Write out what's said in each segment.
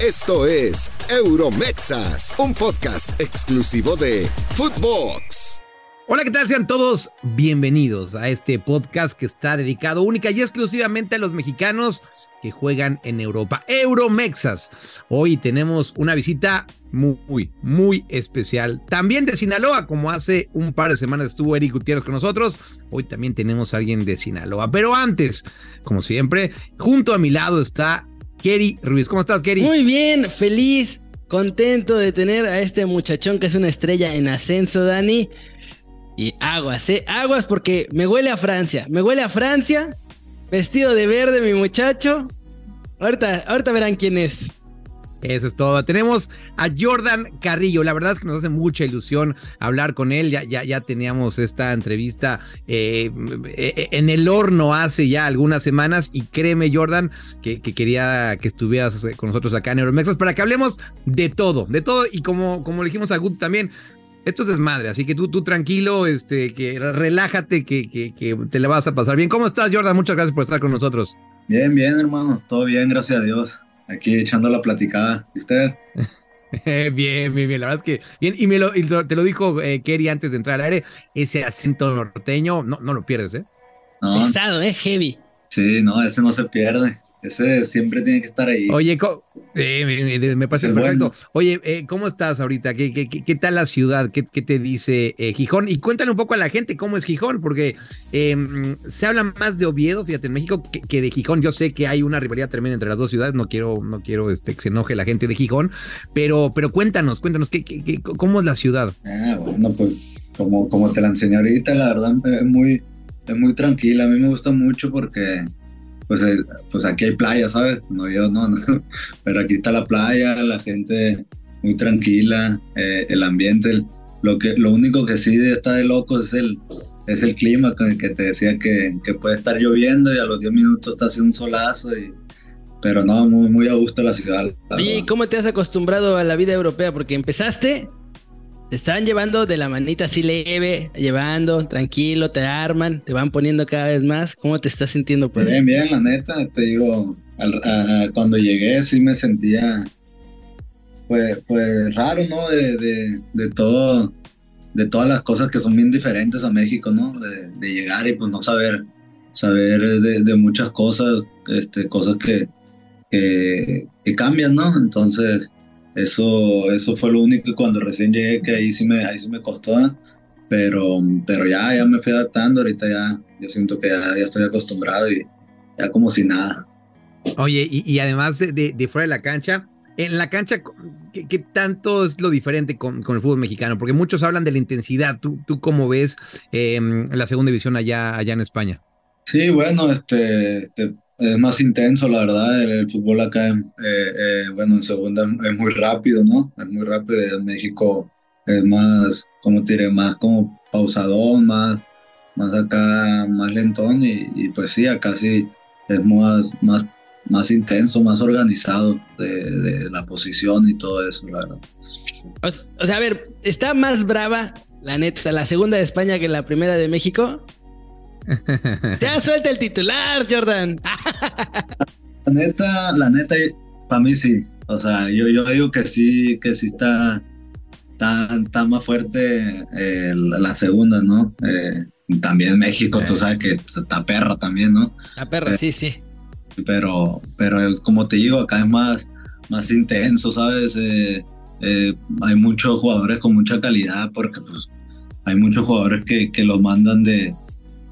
Esto es Euromexas, un podcast exclusivo de Footbox. Hola, ¿qué tal? Sean todos bienvenidos a este podcast que está dedicado única y exclusivamente a los mexicanos que juegan en Europa. Euromexas. Hoy tenemos una visita muy, muy especial. También de Sinaloa, como hace un par de semanas estuvo Eric Gutiérrez con nosotros. Hoy también tenemos a alguien de Sinaloa. Pero antes, como siempre, junto a mi lado está Kerry Ruiz. ¿Cómo estás, Kerry? Muy bien, feliz, contento de tener a este muchachón que es una estrella en ascenso, Dani. Y aguas, ¿eh? Aguas porque me huele a Francia. Me huele a Francia. Vestido de verde, mi muchacho. Ahorita, ahorita verán quién es. Eso es todo. Tenemos a Jordan Carrillo. La verdad es que nos hace mucha ilusión hablar con él. Ya, ya, ya teníamos esta entrevista eh, eh, en el horno hace ya algunas semanas. Y créeme, Jordan, que, quería que estuvieras con nosotros acá en Euromexas para que hablemos de todo, de todo. Y como, como le dijimos a Gut también, esto es desmadre, así que tú, tú tranquilo, este, que relájate, que, que, que te le vas a pasar bien. ¿Cómo estás, Jordan? Muchas gracias por estar con nosotros. Bien, bien, hermano. Todo bien, gracias a Dios aquí echando la platicada. ¿Y usted? bien, bien, bien. La verdad es que bien. Y, me lo, te lo dijo eh, Kerry antes de entrar al aire. Ese acento norteño, no, no lo pierdes, ¿eh? No. Pesado, ¿eh? Heavy. Sí, no, ese no se pierde. Ese siempre tiene que estar ahí. Oye, me parece perfecto. Oye, eh, ¿cómo estás ahorita? ¿Qué, qué, qué, tal la ciudad? ¿Qué, te dice eh, Gijón? Y cuéntale un poco a la gente cómo es Gijón, porque em, se habla más de Oviedo, fíjate, en México, que, de Gijón. Yo sé que hay una rivalidad tremenda entre las dos ciudades, no quiero, no quiero este, que se enoje la gente de Gijón, pero, pero cuéntanos, cuéntanos, ¿qué, cómo es la ciudad? Ah, bueno, pues como, como te la enseñé ahorita, la verdad es muy, es muy tranquila. A mí me gusta mucho porque pues, eh, pues aquí hay playa, ¿sabes? No, yo no, no, pero aquí está la playa, la gente muy tranquila, eh, el ambiente, lo, que, lo único que sí está de loco es el, es el clima con el que te decía que, que puede estar lloviendo y a los 10 minutos está haciendo un solazo y, pero no, muy, muy a gusto la ciudad. ¿Y cómo te has acostumbrado a la vida europea? Porque empezaste te estaban llevando de la manita así leve, llevando, tranquilo, te arman, te van poniendo cada vez más. ¿Cómo te estás sintiendo por Bien, bien, la neta, te digo, cuando llegué sí me sentía, pues, pues raro, ¿no? De, de, todo, de todas las cosas que son bien diferentes a México, ¿no? De, llegar y pues no saber, saber de, muchas cosas, este, cosas que, que cambian, ¿no? Entonces eso, eso fue lo único cuando recién llegué que ahí sí me, ahí sí me costó, pero, pero ya, ya me fui adaptando, ahorita ya, yo siento que ya, estoy acostumbrado y ya como si nada. Oye, y, además de, de, fuera de la cancha, en la cancha, ¿qué, tanto es lo diferente con, con, el fútbol mexicano? Porque muchos hablan de la intensidad. ¿Tú, tú cómo ves eh, la segunda división allá, allá en España? Sí, bueno, este, este es más intenso, la verdad. El, fútbol acá, eh, eh, bueno, en segunda es muy rápido, ¿no? Es muy rápido. En México es más, como te diré, más como pausadón, más, más acá, más lentón. Y, pues sí, acá sí es más, más, más intenso, más organizado de, la posición y todo eso, la verdad. O, sea, a ver, ¿está más brava, la neta, la segunda de España que la primera de México? Ya suelta el titular, Jordan. La neta, la neta, para mí sí. O sea, yo, yo digo que sí, que sí está, está, más fuerte eh, la segunda, ¿no? Eh, también México, tú sabes que está perra también, ¿no? La perra, sí, sí. Pero, pero como te digo, acá es más, más intenso, ¿sabes? Eh, hay muchos jugadores con mucha calidad porque pues, hay muchos jugadores que, que los mandan de,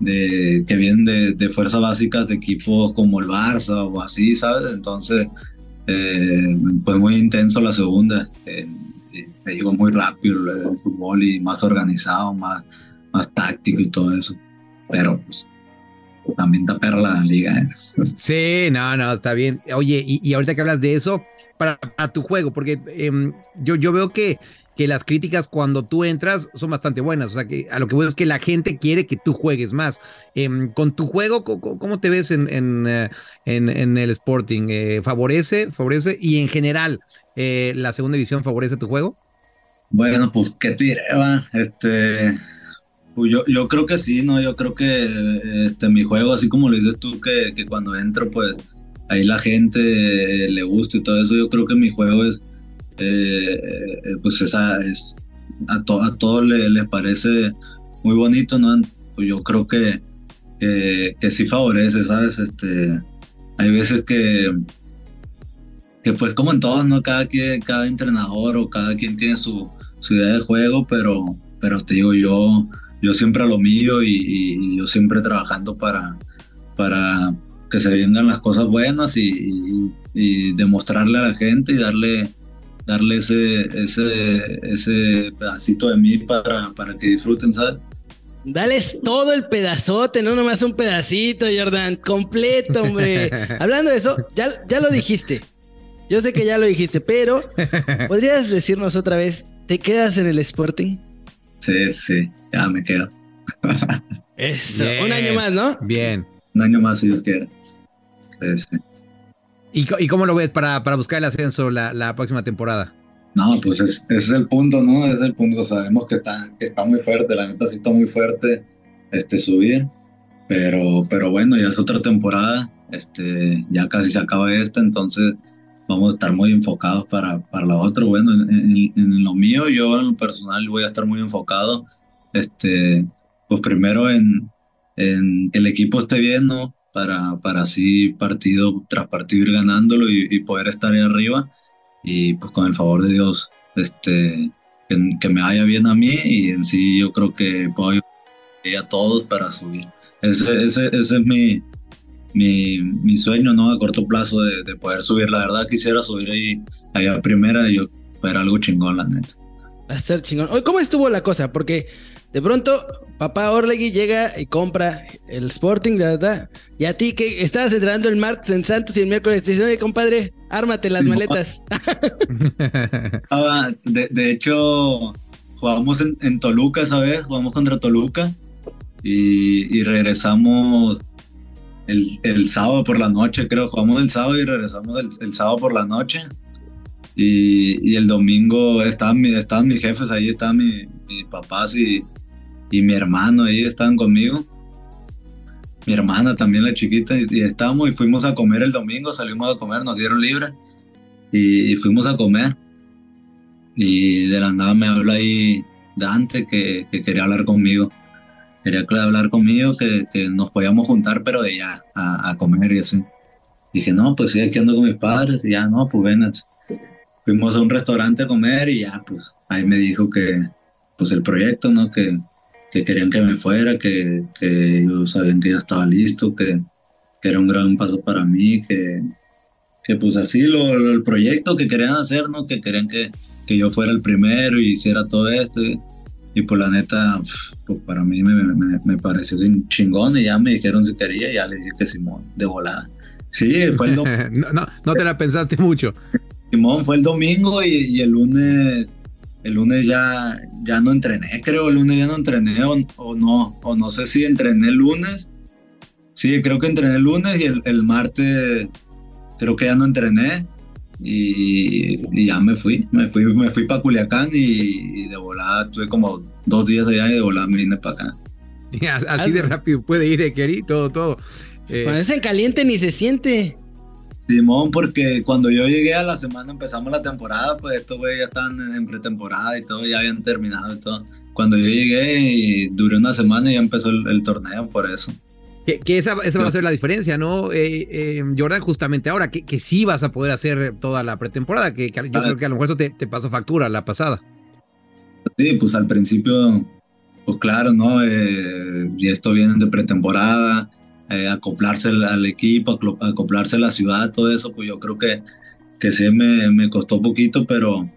de, que vienen de, de fuerzas básicas de equipos como el Barça o así, ¿sabes? Entonces, eh, pues muy intenso la segunda. Eh, digo muy rápido el, fútbol y más organizado, más, más táctico y todo eso. Pero pues también está perra la liga. ¿eh? Sí, no, no, está bien. Oye, y, y ahorita que hablas de eso, para, tu juego, porque em, yo, yo veo que que las críticas cuando tú entras son bastante buenas. O sea, que a lo que voy es que la gente quiere que tú juegues más. Em, con tu juego, ¿cómo, te ves en, en, eh, en, el Sporting? Eh, ¿Favorece? ¿Favorece? Y en general, eh, ¿la segunda división favorece tu juego? Bueno, pues qué tire. Este. Pues, yo, yo creo que sí, ¿no? Yo creo que este, mi juego, así como lo dices tú, que, que cuando entro, pues ahí la gente le gusta y todo eso, yo creo que mi juego es, eh, pues esa, es, a, a todos les parece muy bonito, ¿no? Pues yo creo que, que, sí favorece, ¿sabes? Este, hay veces que, que pues como en todos, ¿no? Cada, quien, cada entrenador o cada quien tiene su, su idea de juego, pero, pero te digo, yo, yo siempre a lo mío y, yo siempre trabajando para, para que se vengan las cosas buenas y, demostrarle a la gente y darle, darle ese, ese, ese pedacito de mí para, para que disfruten, ¿sabes? Dales todo el pedazote, no nomás un pedacito, Jordan, completo, hombre. Hablando de eso, ya, ya lo dijiste. Yo sé que ya lo dijiste, pero ¿podrías decirnos otra vez, ¿te quedas en el Sporting? Sí, sí, ya me quedo. Eso, un año más, ¿no? Bien. Un año más si yo quiero. Sí, sí. ¿Y, cómo lo ves para, para buscar el ascenso la, la próxima temporada? No, pues ese es el punto, ¿no? Ese es el punto. Sabemos que está, que está muy fuerte, la neta sí está muy fuerte este, subir. Pero, pero bueno, ya es otra temporada. Este, ya casi se acaba esta, entonces vamos a estar muy enfocados para, para la otra. Bueno, en, lo mío, yo en lo personal voy a estar muy enfocado. Este, pues primero en, en que el equipo esté bien, ¿no? Para, para así partido tras partido ir ganándolo y, y poder estar ahí arriba y pues con el favor de Dios, este, que, me vaya bien a mí y en sí yo creo que puedo ayudar a todos para subir. Ese, ese, ese es mi, mi, mi, sueño, ¿no? A corto plazo de, de, poder subir. La verdad quisiera subir ahí, ahí a primera y yo fuera algo chingón, la neta. Va a estar chingón. ¿Cómo estuvo la cosa? Porque de pronto, papá Orlegui llega y compra el Sporting, de verdad. Y a ti que estabas entrenando el martes en Santos y el miércoles te dicen, compadre, ármate las maletas. de, de, hecho, jugamos en, Toluca, ¿sabes? Jugamos contra Toluca y, regresamos el, sábado por la noche, creo. Jugamos el sábado y regresamos el, sábado por la noche. Y, el domingo estaban, estaban mis jefes ahí, estaban mis papás y, y mi hermano ahí estaban conmigo. Mi hermana también, la chiquita, y, estábamos y fuimos a comer el domingo, salimos a comer, nos dieron libre y, fuimos a comer. Y de la nada me habla ahí Dante que, que quería hablar conmigo. Quería hablar conmigo, que, que nos podíamos juntar, pero de ya a, a, comer y así. Dije, no, pues sí, aquí ando con mis padres. Y ya, no, pues ven. Fuimos a un restaurante a comer y ya, pues ahí me dijo que, pues el proyecto, ¿no? Que, que querían que me fuera, que, que ellos sabían que ya estaba listo, que, que, era un gran paso para mí, que, que pues así lo, el proyecto que querían hacer, ¿no? Que querían que, que yo fuera el primero y hiciera todo esto. Y, y pues la neta, pues para mí me, me, me, pareció chingón y ya me dijeron si quería y ya le dije que Simón, de volada. Sí, fue el domingo. no, no, te la pensaste mucho. Simón, fue el domingo y, y el lunes el lunes ya, ya no entrené, creo, el lunes ya no entrené o, no, o no sé si entrené el lunes. Sí, creo que entrené el lunes y el, martes creo que ya no entrené y, ya me fui, me fui, me fui para Culiacán y, de volada tuve como dos días allá y de volada me vine para acá. Así de rápido puede ir, Ekeri, todo, todo. Cuando es en caliente ni se siente. Simón, porque cuando yo llegué a la semana empezamos la temporada, pues estos güeyes ya estaban en pretemporada y todo, ya habían terminado y todo. Cuando yo llegué y duré una semana y ya empezó el, torneo por eso. Que, esa, esa, va a ser la diferencia, ¿no? Eh, eh, Jordan, justamente ahora, que, que, sí vas a poder hacer toda la pretemporada, que, yo creo que a lo mejor eso te, te, pasó factura la pasada. Sí, pues al principio, pues claro, ¿no? Eh, y esto viene de pretemporada, eh, acoplarse al, equipo, acoplarse a la ciudad, todo eso, pues yo creo que, que sí me, me costó poquito, pero,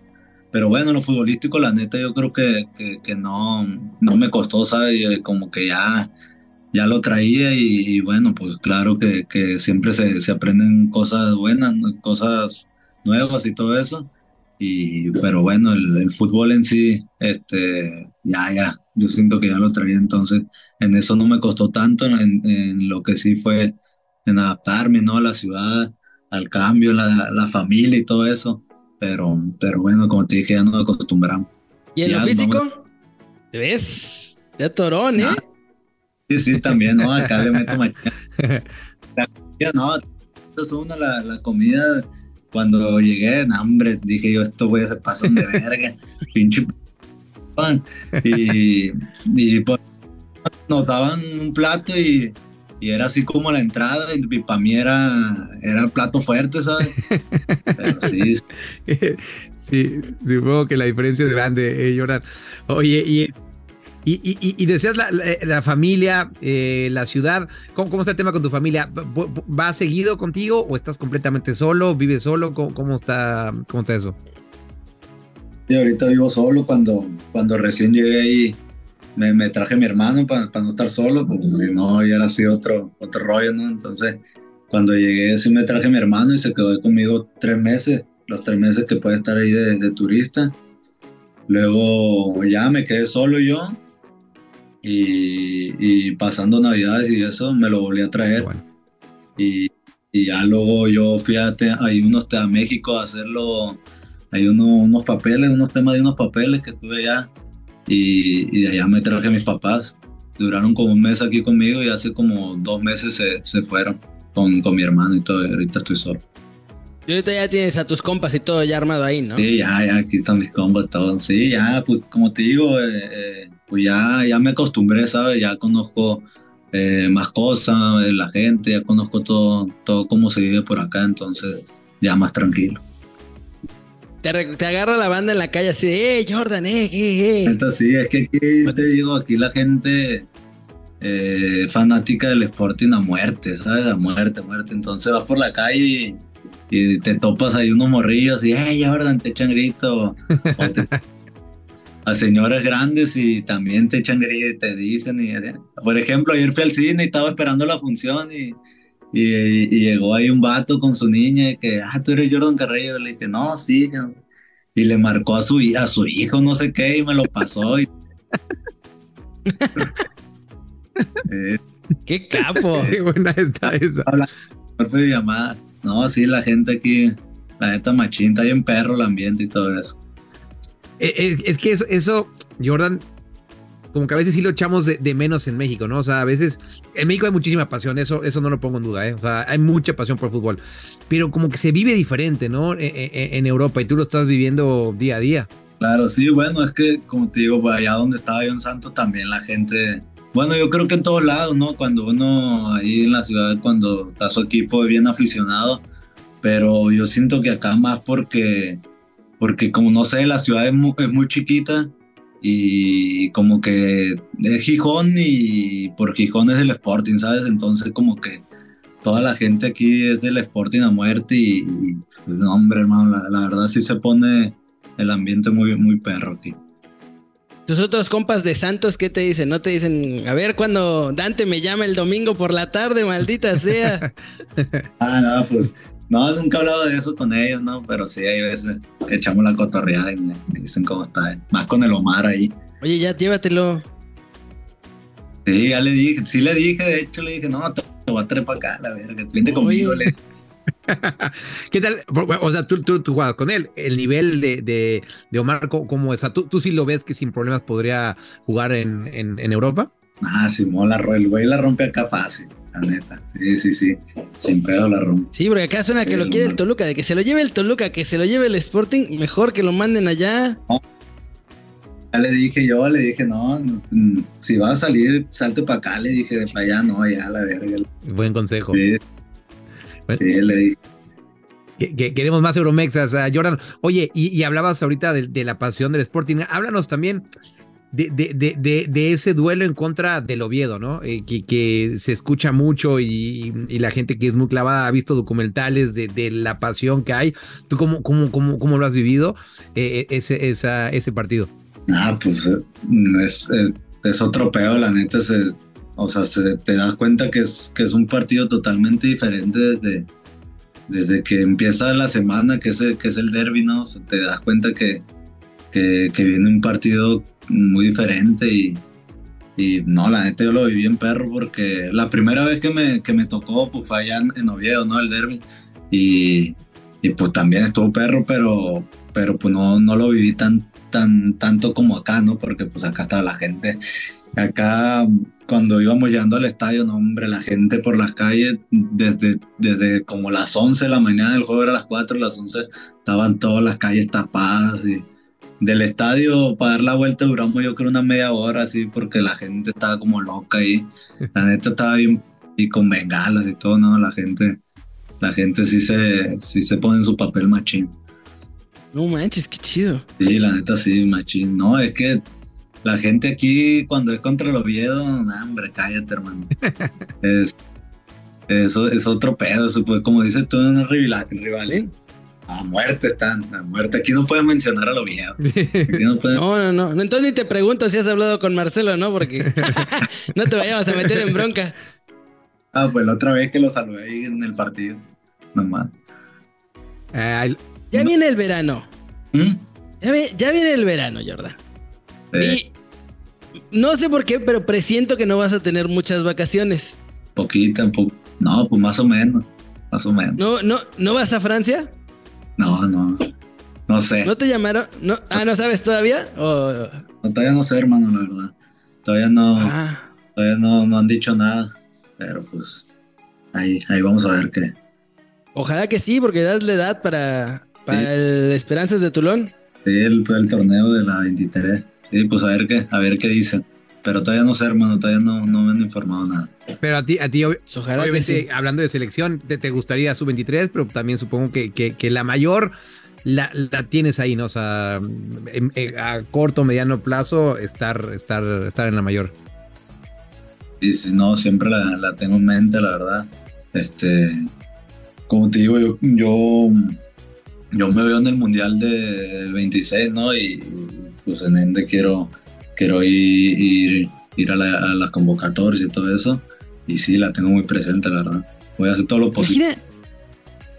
pero bueno, lo futbolístico, la neta, yo creo que, que, no, no me costó, ¿sabes? Como que ya, ya lo traía y, bueno, pues claro que, que siempre se, se, aprenden cosas buenas, cosas nuevas y todo eso. Y, pero bueno, el, el fútbol en sí, este, ya, ya, yo siento que ya lo traía, entonces en eso no me costó tanto, en, lo que sí fue en adaptarme, ¿no? A la ciudad, al cambio, la, la familia y todo eso, pero, pero bueno, como te dije, ya nos acostumbramos. ¿Y en lo físico? ¿Te ves? De torón, ¿eh? Sí, sí, también, ¿no? Acá le meto mañana. No, es una la, la comida. Cuando llegué, en hambre, dije yo, esto güey se pasan de verga, pinche Y, pues nos daban un plato y, era así como la entrada, y para mí era, era el plato fuerte, ¿sabes? Sí, supongo que la diferencia es grande, eh, Jordan. Oye, y, y, y, y la familia, eh, la ciudad. ¿Cómo, ¿Cómo, está el tema con tu familia? ¿Va seguido contigo o estás completamente solo? ¿Vives solo? ¿Cómo, cómo está, cómo está eso? Sí, ahorita vivo solo. Cuando, cuando recién llegué ahí, me, me traje a mi hermano para pa no estar solo, porque si no, ya era así otro, otro rollo, ¿no? Entonces, cuando llegué, sí me traje a mi hermano y se quedó conmigo tres meses los tres meses que puede estar ahí de, de, turista. Luego ya me quedé solo yo y, y, pasando navidades y eso me lo volví a traer. Bueno. Y, y, ya luego yo fui a, te, ahí unos, a México a hacerlo, hay uno, unos papeles, unos temas de unos papeles que tuve allá y, y de allá me traje a mis papás. Duraron como un mes aquí conmigo y hace como dos meses se, se fueron con, con mi hermano y todo. Y ahorita estoy solo. Y ahorita ya tienes a tus compas y todo ya armado ahí, ¿no? Sí, ya, ya, aquí están mis compas todos. Sí, ya, pues como te digo, eh, eh, pues ya, ya me acostumbré, ¿sabes? Ya conozco eh, más cosas, la gente, ya conozco todo, todo cómo se vive por acá, entonces ya más tranquilo. Te, te agarra la banda en la calle así, ¡eh, Jordan, eh, eh, eh! Entonces, sí, es que aquí, te digo, aquí la gente eh, fanática del Sporting a muerte, ¿sabes? A muerte, muerte. Entonces vas por la calle y y te topas ahí unos morrillos y, hey, Jordan, te echan grito. O te, a señores grandes y también te echan grito y te dicen. Y, por ejemplo, ayer fui al cine y estaba esperando la función y, y, y llegó ahí un vato con su niña y que, ah, tú eres Jordan Carrillo. Le dije, no, sí. Y le marcó a su, a su hijo, no sé qué, y me lo pasó. Y... eh, ¡Qué capo! ¡Qué buena está esa! llamada. No, sí, la gente aquí, la neta machín, está bien perro el ambiente y todo eso. Es, es que eso, eso, Jordan, como que a veces sí lo echamos de, de, menos en México, ¿no? O sea, a veces en México hay muchísima pasión, eso, eso no lo pongo en duda, ¿eh? O sea, hay mucha pasión por fútbol, pero como que se vive diferente, ¿no? En, en, en Europa y tú lo estás viviendo día a día. Claro, sí, bueno, es que como te digo, pues allá donde estaba yo en Santos también la gente bueno, yo creo que en todos lados, ¿no? Cuando uno ahí en la ciudad, cuando está su equipo bien aficionado, pero yo siento que acá más porque, porque como no sé, la ciudad es muy, es muy chiquita y como que es Gijón y por Gijón es el Sporting, ¿sabes? Entonces como que toda la gente aquí es del Sporting a muerte y, y pues, no, hombre, hermano, la, la verdad sí se pone el ambiente muy, muy perro aquí. Tus otros compas de Santos, ¿qué te dicen? ¿No te dicen, a ver, cuando Dante me llama el domingo por la tarde, maldita sea? ah, no, pues, no, nunca he hablado de eso con ellos, ¿no? Pero sí, hay veces que echamos la cotorreada y me, me dicen cómo está. ¿eh? Más con el Omar ahí. Oye, ya, llévatelo. Sí, ya le dije, sí le dije, de hecho le dije, no, te, te voy a traer para acá, la verga, vente conmigo, le ¿Qué tal? O sea, tú, tú, tú jugabas con él. El nivel de, de, de Omar, ¿cómo es? ¿Tú, ¿Tú, sí lo ves que sin problemas podría jugar en, en, en Europa? Ah, Simón, la, el güey la rompe acá fácil, la neta. Sí, sí, sí. Sin pedo la rompe. Sí, porque acá suena que sí, lo quiere el Toluca, de que se lo lleve el Toluca, que se lo lleve el Sporting, mejor que lo manden allá. No. Ya le dije yo, le dije, no, no si va a salir, salte para acá, le dije, de para allá, no, allá, la verga. Buen consejo. Sí. Sí, le dije. Que, que, queremos más Euromexas, Jordan. Oye, y, y hablabas ahorita de, de, la pasión del Sporting. Háblanos también de, de, de, ese duelo en contra del Oviedo, ¿no? Eh, que, que, se escucha mucho y, y, la gente que es muy clavada ha visto documentales de, la pasión que hay. ¿Tú cómo, cómo, cómo, cómo lo has vivido eh, ese, esa, ese partido? Ah, pues es, es, es otro pedo, la neta. Es, o sea, se, te das cuenta que es, que es un partido totalmente diferente desde, desde que empieza la semana, que es el, que es el derby, ¿no? O sea, te das cuenta que, que, que, viene un partido muy diferente y, y no, la neta yo lo viví en perro porque la primera vez que me, que me tocó pues, fue allá en, Oviedo, ¿no? El derby. Y, y, pues también estuvo perro, pero, pero pues no, no lo viví tan, tan, tanto como acá, ¿no? Porque pues acá estaba la gente. Acá cuando íbamos llegando al estadio, no, hombre, la gente por las calles, desde, desde como las 11 de la mañana, el juego era las 4, las 11, estaban todas las calles tapadas y del estadio para dar la vuelta duramos yo creo una media hora así porque la gente estaba como loca ahí. La neta estaba bien y con bengalas y todo, ¿no? La gente, la gente sí se, sí se pone en su papel machín. No manches, qué chido. Sí, la neta sí, machín. No, es que la gente aquí cuando es contra el Oviedo, no, hombre, cállate, hermano. es, eso es otro pedo, eso, pues, como dices tú, no es rival, rival ¿eh? A muerte están, a muerte. Aquí no pueden mencionar a Oviedo. No, no, no, no. Entonces ni te pregunto si has hablado con Marcelo, ¿no? Porque no te vayamos a meter en bronca. Ah, pues la otra vez que lo saludé ahí en el partido. Nomás. Eh, ya viene el verano. ¿Mm? Ya, viene el verano, Jordan. Y no sé por qué, pero presiento que no vas a tener muchas vacaciones. Poquita, no, pues más o menos. Más o menos. ¿No, no, ¿no vas a Francia? No, no. No sé. ¿No te llamaron? No, ah, ¿no sabes todavía? todavía no sé, hermano, la verdad. Todavía no. Ah. Todavía no, no han dicho nada. Pero pues ahí, ahí vamos a ver qué. Ojalá que sí, porque das la edad para, para el Esperanzas de Tulón. Sí, el, el, torneo de la 23. Sí, pues a ver qué, a ver qué dicen. Pero todavía no sé, hermano, todavía no, no me han informado nada. Pero a ti, a ti obviamente, hablando de selección, te, te gustaría su 23, pero también supongo que, que, la mayor la, la, tienes ahí, ¿no? O sea, a corto, mediano plazo, estar, estar, estar en la mayor. Y si no, siempre la, tengo en mente, la verdad. Este, como te digo, yo, yo, yo me veo en el Mundial del 26, ¿no? Y pues en ende quiero, quiero ir, ir, a, las convocatorias y todo eso. Y sí, la tengo muy presente, la verdad. Voy a hacer todo lo posible.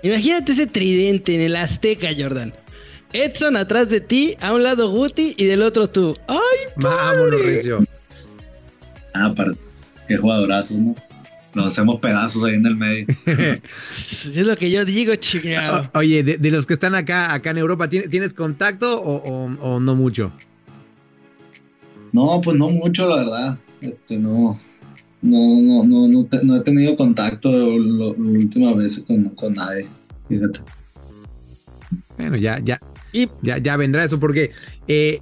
imagínate ese tridente en el Azteca, Jordan. Edson atrás de ti, a un lado Guti y del otro tú. ¡Ay, padre! Vámonos, Ah, para Qué jugadorazos, ¿no? Nos hacemos pedazos ahí en el medio. es lo que yo digo, chingado. Oye, de, los que están acá, acá en Europa, ¿tienes contacto o, no mucho? No, pues no mucho, la verdad. Este, no. No, no, no, no, he tenido contacto la última vez con, con nadie. Fíjate. Bueno, ya, ya. Y ya, ya vendrá eso, porque eh,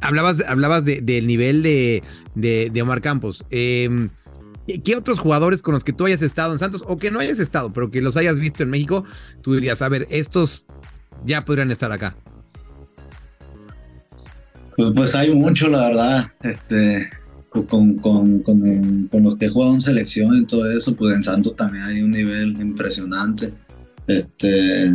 hablabas, hablabas del nivel de, de, Omar Campos. Em, ¿Qué otros jugadores con los que tú hayas estado en Santos o que no hayas estado, pero que los hayas visto en México, tú dirías, a ver, estos ya podrían estar acá? Pues, pues hay mucho, la verdad. Este, con, con, con, con, los que he jugado en selección y todo eso, pues en Santos también hay un nivel impresionante. Este,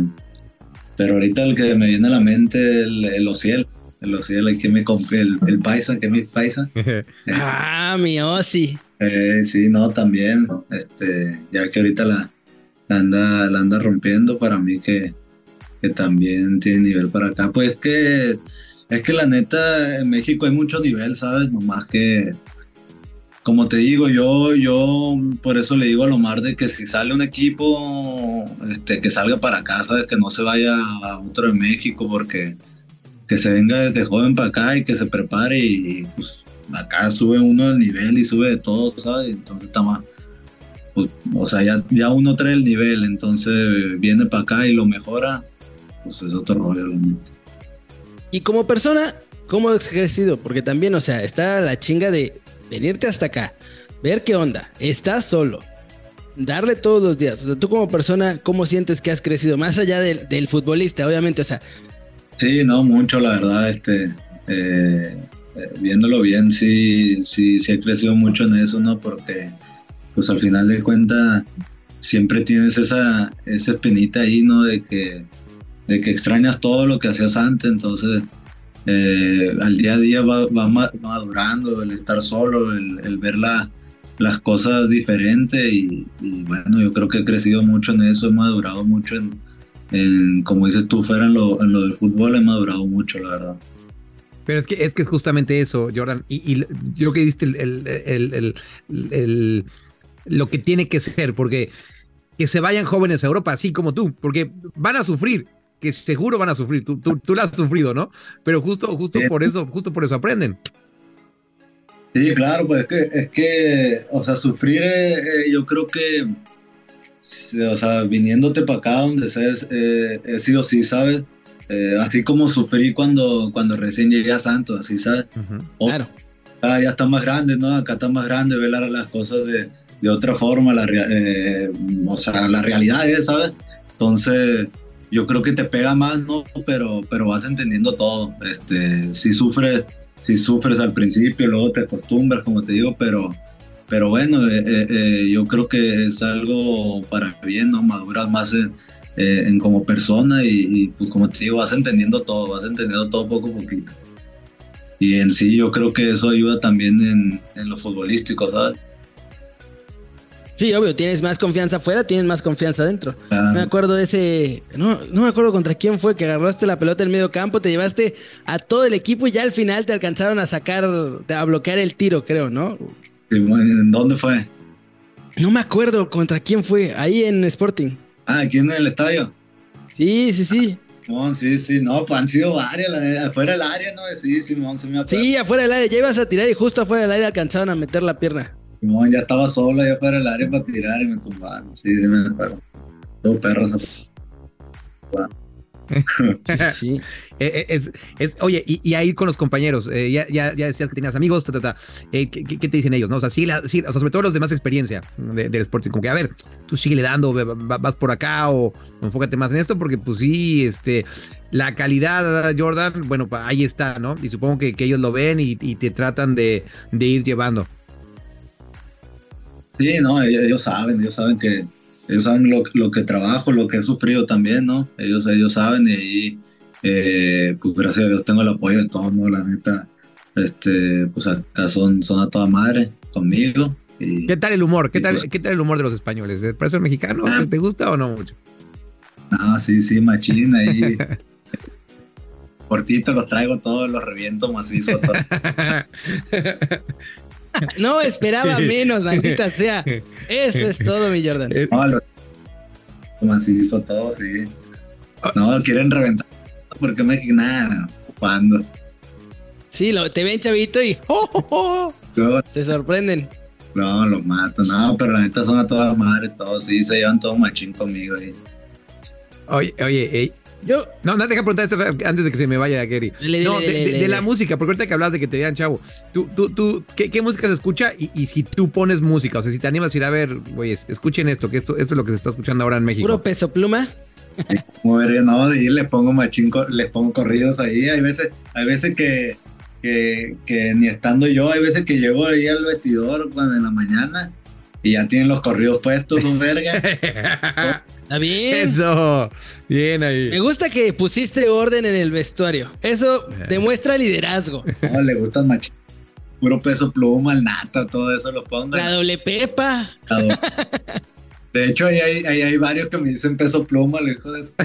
pero ahorita el que me viene a la mente es el, el Ociel el que me compré, el, paisa, que es mi paisa. ah, mi Osi. Eh, sí, no, también, este, ya que ahorita la, anda, la anda rompiendo para mí que, que también tiene nivel para acá. Pues es que, es que la neta, en México hay mucho nivel, ¿sabes? Nomás que, como te digo, yo, yo por eso le digo a Lomar de que si sale un equipo, este, que salga para ¿sabes? Que no se vaya a otro de México porque que se venga desde joven para acá y que se prepare y, pues acá sube uno el nivel y sube de todo, ¿sabes? Entonces está más, pues, o sea, ya, ya uno trae el nivel, entonces viene para acá y lo mejora, pues es otro rollo, realmente. Y como persona, ¿cómo has crecido? Porque también, o sea, está la chinga de venirte hasta acá, ver qué onda, estás solo, darle todos los días. O sea, tú como persona, ¿cómo sientes que has crecido? Más allá del, del futbolista, obviamente, o sea, Sí, no, mucho, la verdad, este, eh, eh, viéndolo bien, sí, sí, sí he crecido mucho en eso, ¿no? Porque, pues al final de cuentas, siempre tienes esa, esa espinita ahí, ¿no? De que, de que extrañas todo lo que hacías antes, entonces, eh, al día a día va, madurando, el estar solo, el, ver las cosas diferentes y, bueno, yo creo que he crecido mucho en eso, he madurado mucho en como dices tú, fuera en lo, en del fútbol, he madurado mucho, la verdad. Pero es que es, que es justamente eso, Jordan. Y, yo que diste el, lo que tiene que ser, porque que se vayan jóvenes a Europa, así como tú, porque van a sufrir, que seguro van a sufrir. Tú, tú, tú lo has sufrido, ¿no? Pero justo, justo por eso, justo por eso aprenden. Sí, claro, pues es que, es que o sea, sufrir, eh, eh, yo creo que, o sea, viniéndote para acá donde seas, eh, he sido así, ¿sabes? Eh, así como sufrí cuando, cuando recién llegué a Santos, así, ¿sabes? Ujú. O- Claro. acá ya está más grande, ¿no? Acá está más grande, ver la- las cosas de, de otra forma, la, eh, o sea, la realidad es, ¿sabes? Entonces, yo creo que te pega más, ¿no? Pero, pero vas entendiendo todo. Este, si sufres, si sufres al principio, luego te acostumbras, como te digo, pero, pero bueno, eh, eh, eh, yo creo que es algo para bien, ¿no? Maduras más en, eh, en como persona y, y, pues como te digo, vas entendiendo todo, vas entendiendo todo poco a poquito. Y en sí yo creo que eso ayuda también en, en lo futbolístico, ¿sabes? Sí, obvio, tienes más confianza afuera, tienes más confianza adentro. Ah, Me acuerdo de ese. No, no me acuerdo contra quién fue que agarraste la pelota en medio campo, te llevaste a todo el equipo y ya al final te alcanzaron a sacar, a bloquear el tiro, creo, ¿no? ¿En dónde fue? No me acuerdo contra quién fue, ahí en Sporting. Ah, aquí en el estadio. Sí, sí, sí. Simón, sí, sí, no, pues han sido varias, la- afuera del área, ¿no? Sí, Simón, se me acuerdo. Sí, afuera del área, ya ibas a tirar y justo afuera del área alcanzaron a meter la pierna. Simón, ya estaba solo allá afuera del área para tirar y me tumbaron. Sí, sí, me acuerdo. Todo perro Sí, sí. Eh, eh, es, es, oye, y, y ahí con los compañeros, eh, ya, ya, ya decías que tenías amigos, ¿qué, te dicen ellos? No? O sea, sí, la- sí, o sea, sobre todo los de más experiencia de- del Sporting, como que, a ver, tú sigue dando, vas por acá o, enfócate más en esto, porque pues sí, este, la calidad, Jordan, bueno, ahí está, ¿no? Y supongo que, que ellos lo ven y, y te tratan de, de ir llevando. Sí, no, ellos, ellos saben, ellos saben que ellos saben lo, lo que trabajo, lo que he sufrido también, ¿no? Ellos, ellos saben y eh, pues gracias a Dios tengo el apoyo de todos, ¿no? La neta, este, pues acá son, son a toda madre conmigo. Y, ¿Qué tal el humor? ¿Qué Sí, tal, pues. ¿qué tal el humor de los españoles? ¿Te parece mexicano? Ah. ¿Te gusta o no mucho? ah, sí, sí, machín ahí. Cortito los traigo todos, los reviento macizo. todo. No esperaba menos, maldita sea. Eso es todo, mi Jordan. No, los macizo todo, sí. No, quieren reventar porque México, nada, cuando. Sí, lo, te ven chavito y ¡oh, oh, oh! Se sorprenden. No, los mato, no, pero la neta son a todas madres, todos, sí, se llevan todo machín conmigo ahí. Oye, oye, ey, Yo, No, no, deja preguntar esto antes de que se me vaya, Gary. Le- No, le- de, le- de- le- de la le. música, porque ahorita que hablas de que te digan chavo, tú, tú, tú, ¿qué, qué música se escucha? Y, y si tú pones música, o sea, si te animas a ir a ver, güey, escuchen esto, que esto, esto es lo que se está escuchando ahora en México. puro peso pluma. Como verga, no, y les pongo machín, les pongo corridos ahí, hay veces, hay veces que, que, que ni estando yo, hay veces que llego ahí al vestidor cuando en la mañana y ya tienen los corridos puestos, un verga. Está bien. Eso, bien Me ahí. gusta que pusiste orden en el vestuario. Eso demuestra liderazgo. No, le gustan machín. Puro peso pluma, el nata, todo eso lo pongo. La doble pepa. De hecho, ahí hay, ahí hay varios que me dicen peso pluma, le dijo de eso.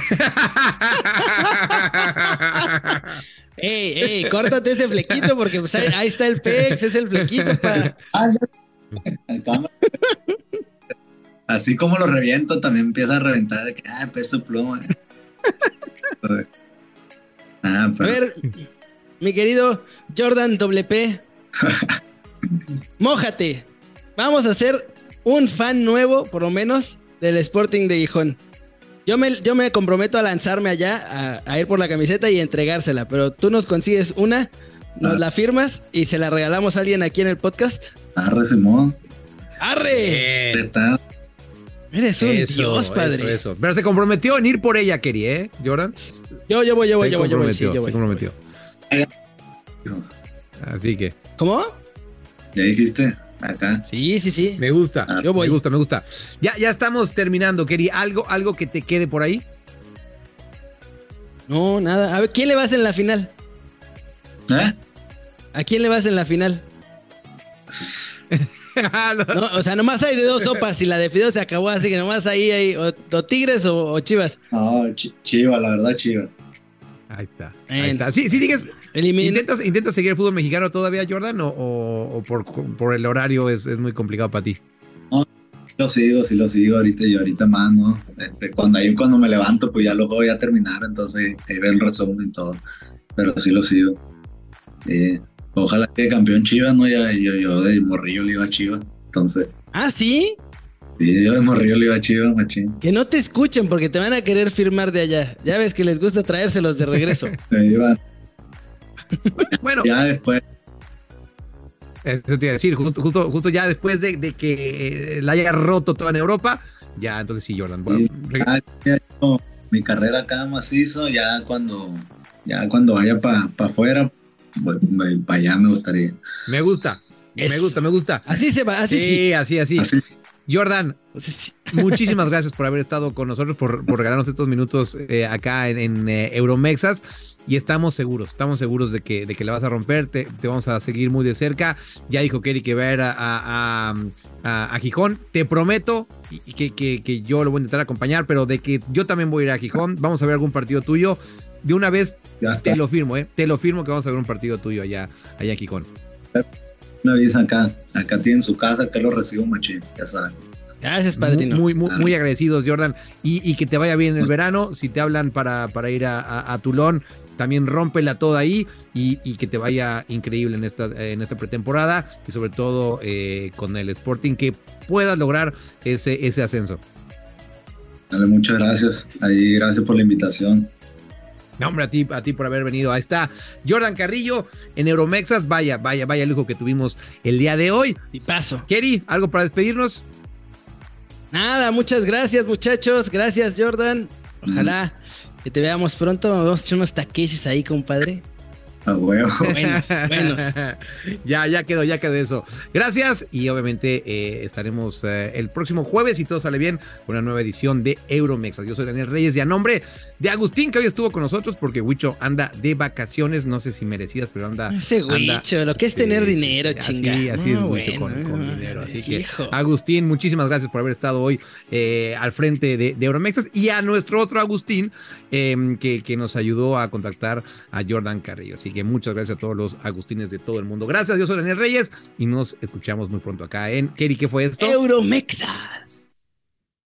Ey, ey, córtate ese flequito porque pues, ahí, ahí está el pex, es el flequito para. Ah. Así como lo reviento, también empieza a reventar de que, ah, peso pluma. ah, A ver, mi querido Jordan WP, mójate. Vamos a hacer un fan nuevo, por lo menos, del Sporting de Gijón. Yo me, yo me comprometo a lanzarme allá, a, a ir por la camiseta y entregársela, pero tú nos consigues una, nos Ah. la firmas y se la regalamos a alguien aquí en el podcast. Arre Simón. ¡Arre! Está, Eres un Eso, dios, padre. eso, eso. Pero se comprometió en ir por ella, Keri, ¿eh, Jordan? Yo, yo voy, yo voy, se yo voy, yo voy, sí, yo se voy. comprometió. Así que ¿Cómo? ya dijiste, acá. Sí, sí, sí. me gusta, Ah, yo voy. me gusta, me gusta. Ya, ya estamos terminando, Keri. ¿Algo, algo que te quede por ahí? No, nada. A ver, ¿quién le vas en la final? ¿Eh? ¿A quién le vas en la final? No, o sea, nomás hay de dos sopas y la de Fideo se acabó, así que nomás ahí hay o, o Tigres o, o Chivas. No, chi- chiva, la verdad, chiva. Ahí está. Ahí Bien. está. Sí, sí, sigues. ¿Intentas, ¿Intentas seguir el fútbol mexicano todavía, Jordan? ¿O, o- o por, por el horario es, es muy complicado para ti? Lo sigo, sí lo sigo ahorita y ahorita más, ¿no? Este, cuando ahí cuando me levanto, pues ya lo voy a terminar, entonces ahí veo el resumen y todo. Pero sí lo sigo. Sí. Ojalá que campeón Chivas, ¿no? Ya, yo, yo de morrillo le iba a Chivas. Entonces, ¿Ah, sí? sí, yo de morrillo le iba a Chivas, machín. Que no te escuchen porque te van a querer firmar de allá. Ya ves que les gusta traérselos de regreso. Bueno, Ya después, eso te iba a decir, justo, justo, justo ya después de, de que eh, la haya roto toda en Europa, ya entonces sí, Jordan. Bueno, ya, ya mi carrera acá macizo, ya cuando, ya cuando vaya para afuera, para allá me gustaría. me gusta, me gusta, me gusta. Así se va, así sí, sí. así, así. Así, Jordan, Así sí. muchísimas gracias por haber estado con nosotros, por, por regalarnos estos minutos eh, acá en, en, eh, Euromexas. Y estamos seguros, estamos seguros de que, de que la vas a romper. Te, te vamos a seguir muy de cerca. Ya dijo Kerry que va a ir a, a, a- a Gijón. Te prometo que, que, que yo lo voy a intentar acompañar, pero de que yo también voy a ir a Gijón. Vamos a ver algún partido tuyo. De una vez te lo firmo, ¿eh? Te lo firmo que vamos a ver un partido tuyo allá, allá en Gijón. Me avisa acá. Acá tienen su casa, acá lo recibo machín, ya saben. Gracias, padrino. Muy, muy, muy agradecidos, Jordan. Y, y que te vaya bien el verano. Si te hablan para, para ir a, a- a Tulón, también rómpela toda ahí y, y que te vaya increíble en esta, en esta pretemporada y sobre todo eh, con el Sporting, que puedas lograr ese, ese ascenso. Dale, muchas gracias. Ahí, gracias por la invitación. No, hombre, a ti, a ti por haber venido. Ahí está Jordan Carrillo en Euromexas. Vaya, vaya, vaya lujo que tuvimos el día de hoy. Y paso. Kerry, ¿algo para despedirnos? Nada, muchas gracias, muchachos. Gracias, Jordan. Ojalá que te veamos pronto. Vamos a echar unos taqueches ahí, compadre. A huevo. Buenos, buenos. ya, ya quedó, ya quedó eso. Gracias y obviamente eh, estaremos eh, el próximo jueves, si todo sale bien, con una nueva edición de Euromexas. Yo soy Daniel Reyes y a nombre de Agustín, que hoy estuvo con nosotros porque Huicho anda de vacaciones, no sé si merecidas, pero anda... Ese güicho, lo que es Sí, tener dinero, sí, chinga. Así, así No, es Huicho bueno, con, con dinero. Así que, hijo. Agustín, muchísimas gracias por haber estado hoy eh, al frente de, de Euromexas y a nuestro otro Agustín, eh, que, que nos ayudó a contactar a Jordan Carrillo. Así que muchas gracias a todos los Agustines de todo el mundo. Gracias, yo soy Daniel Reyes y nos escuchamos muy pronto acá en Kerry, ¿qué fue esto? Euromexa.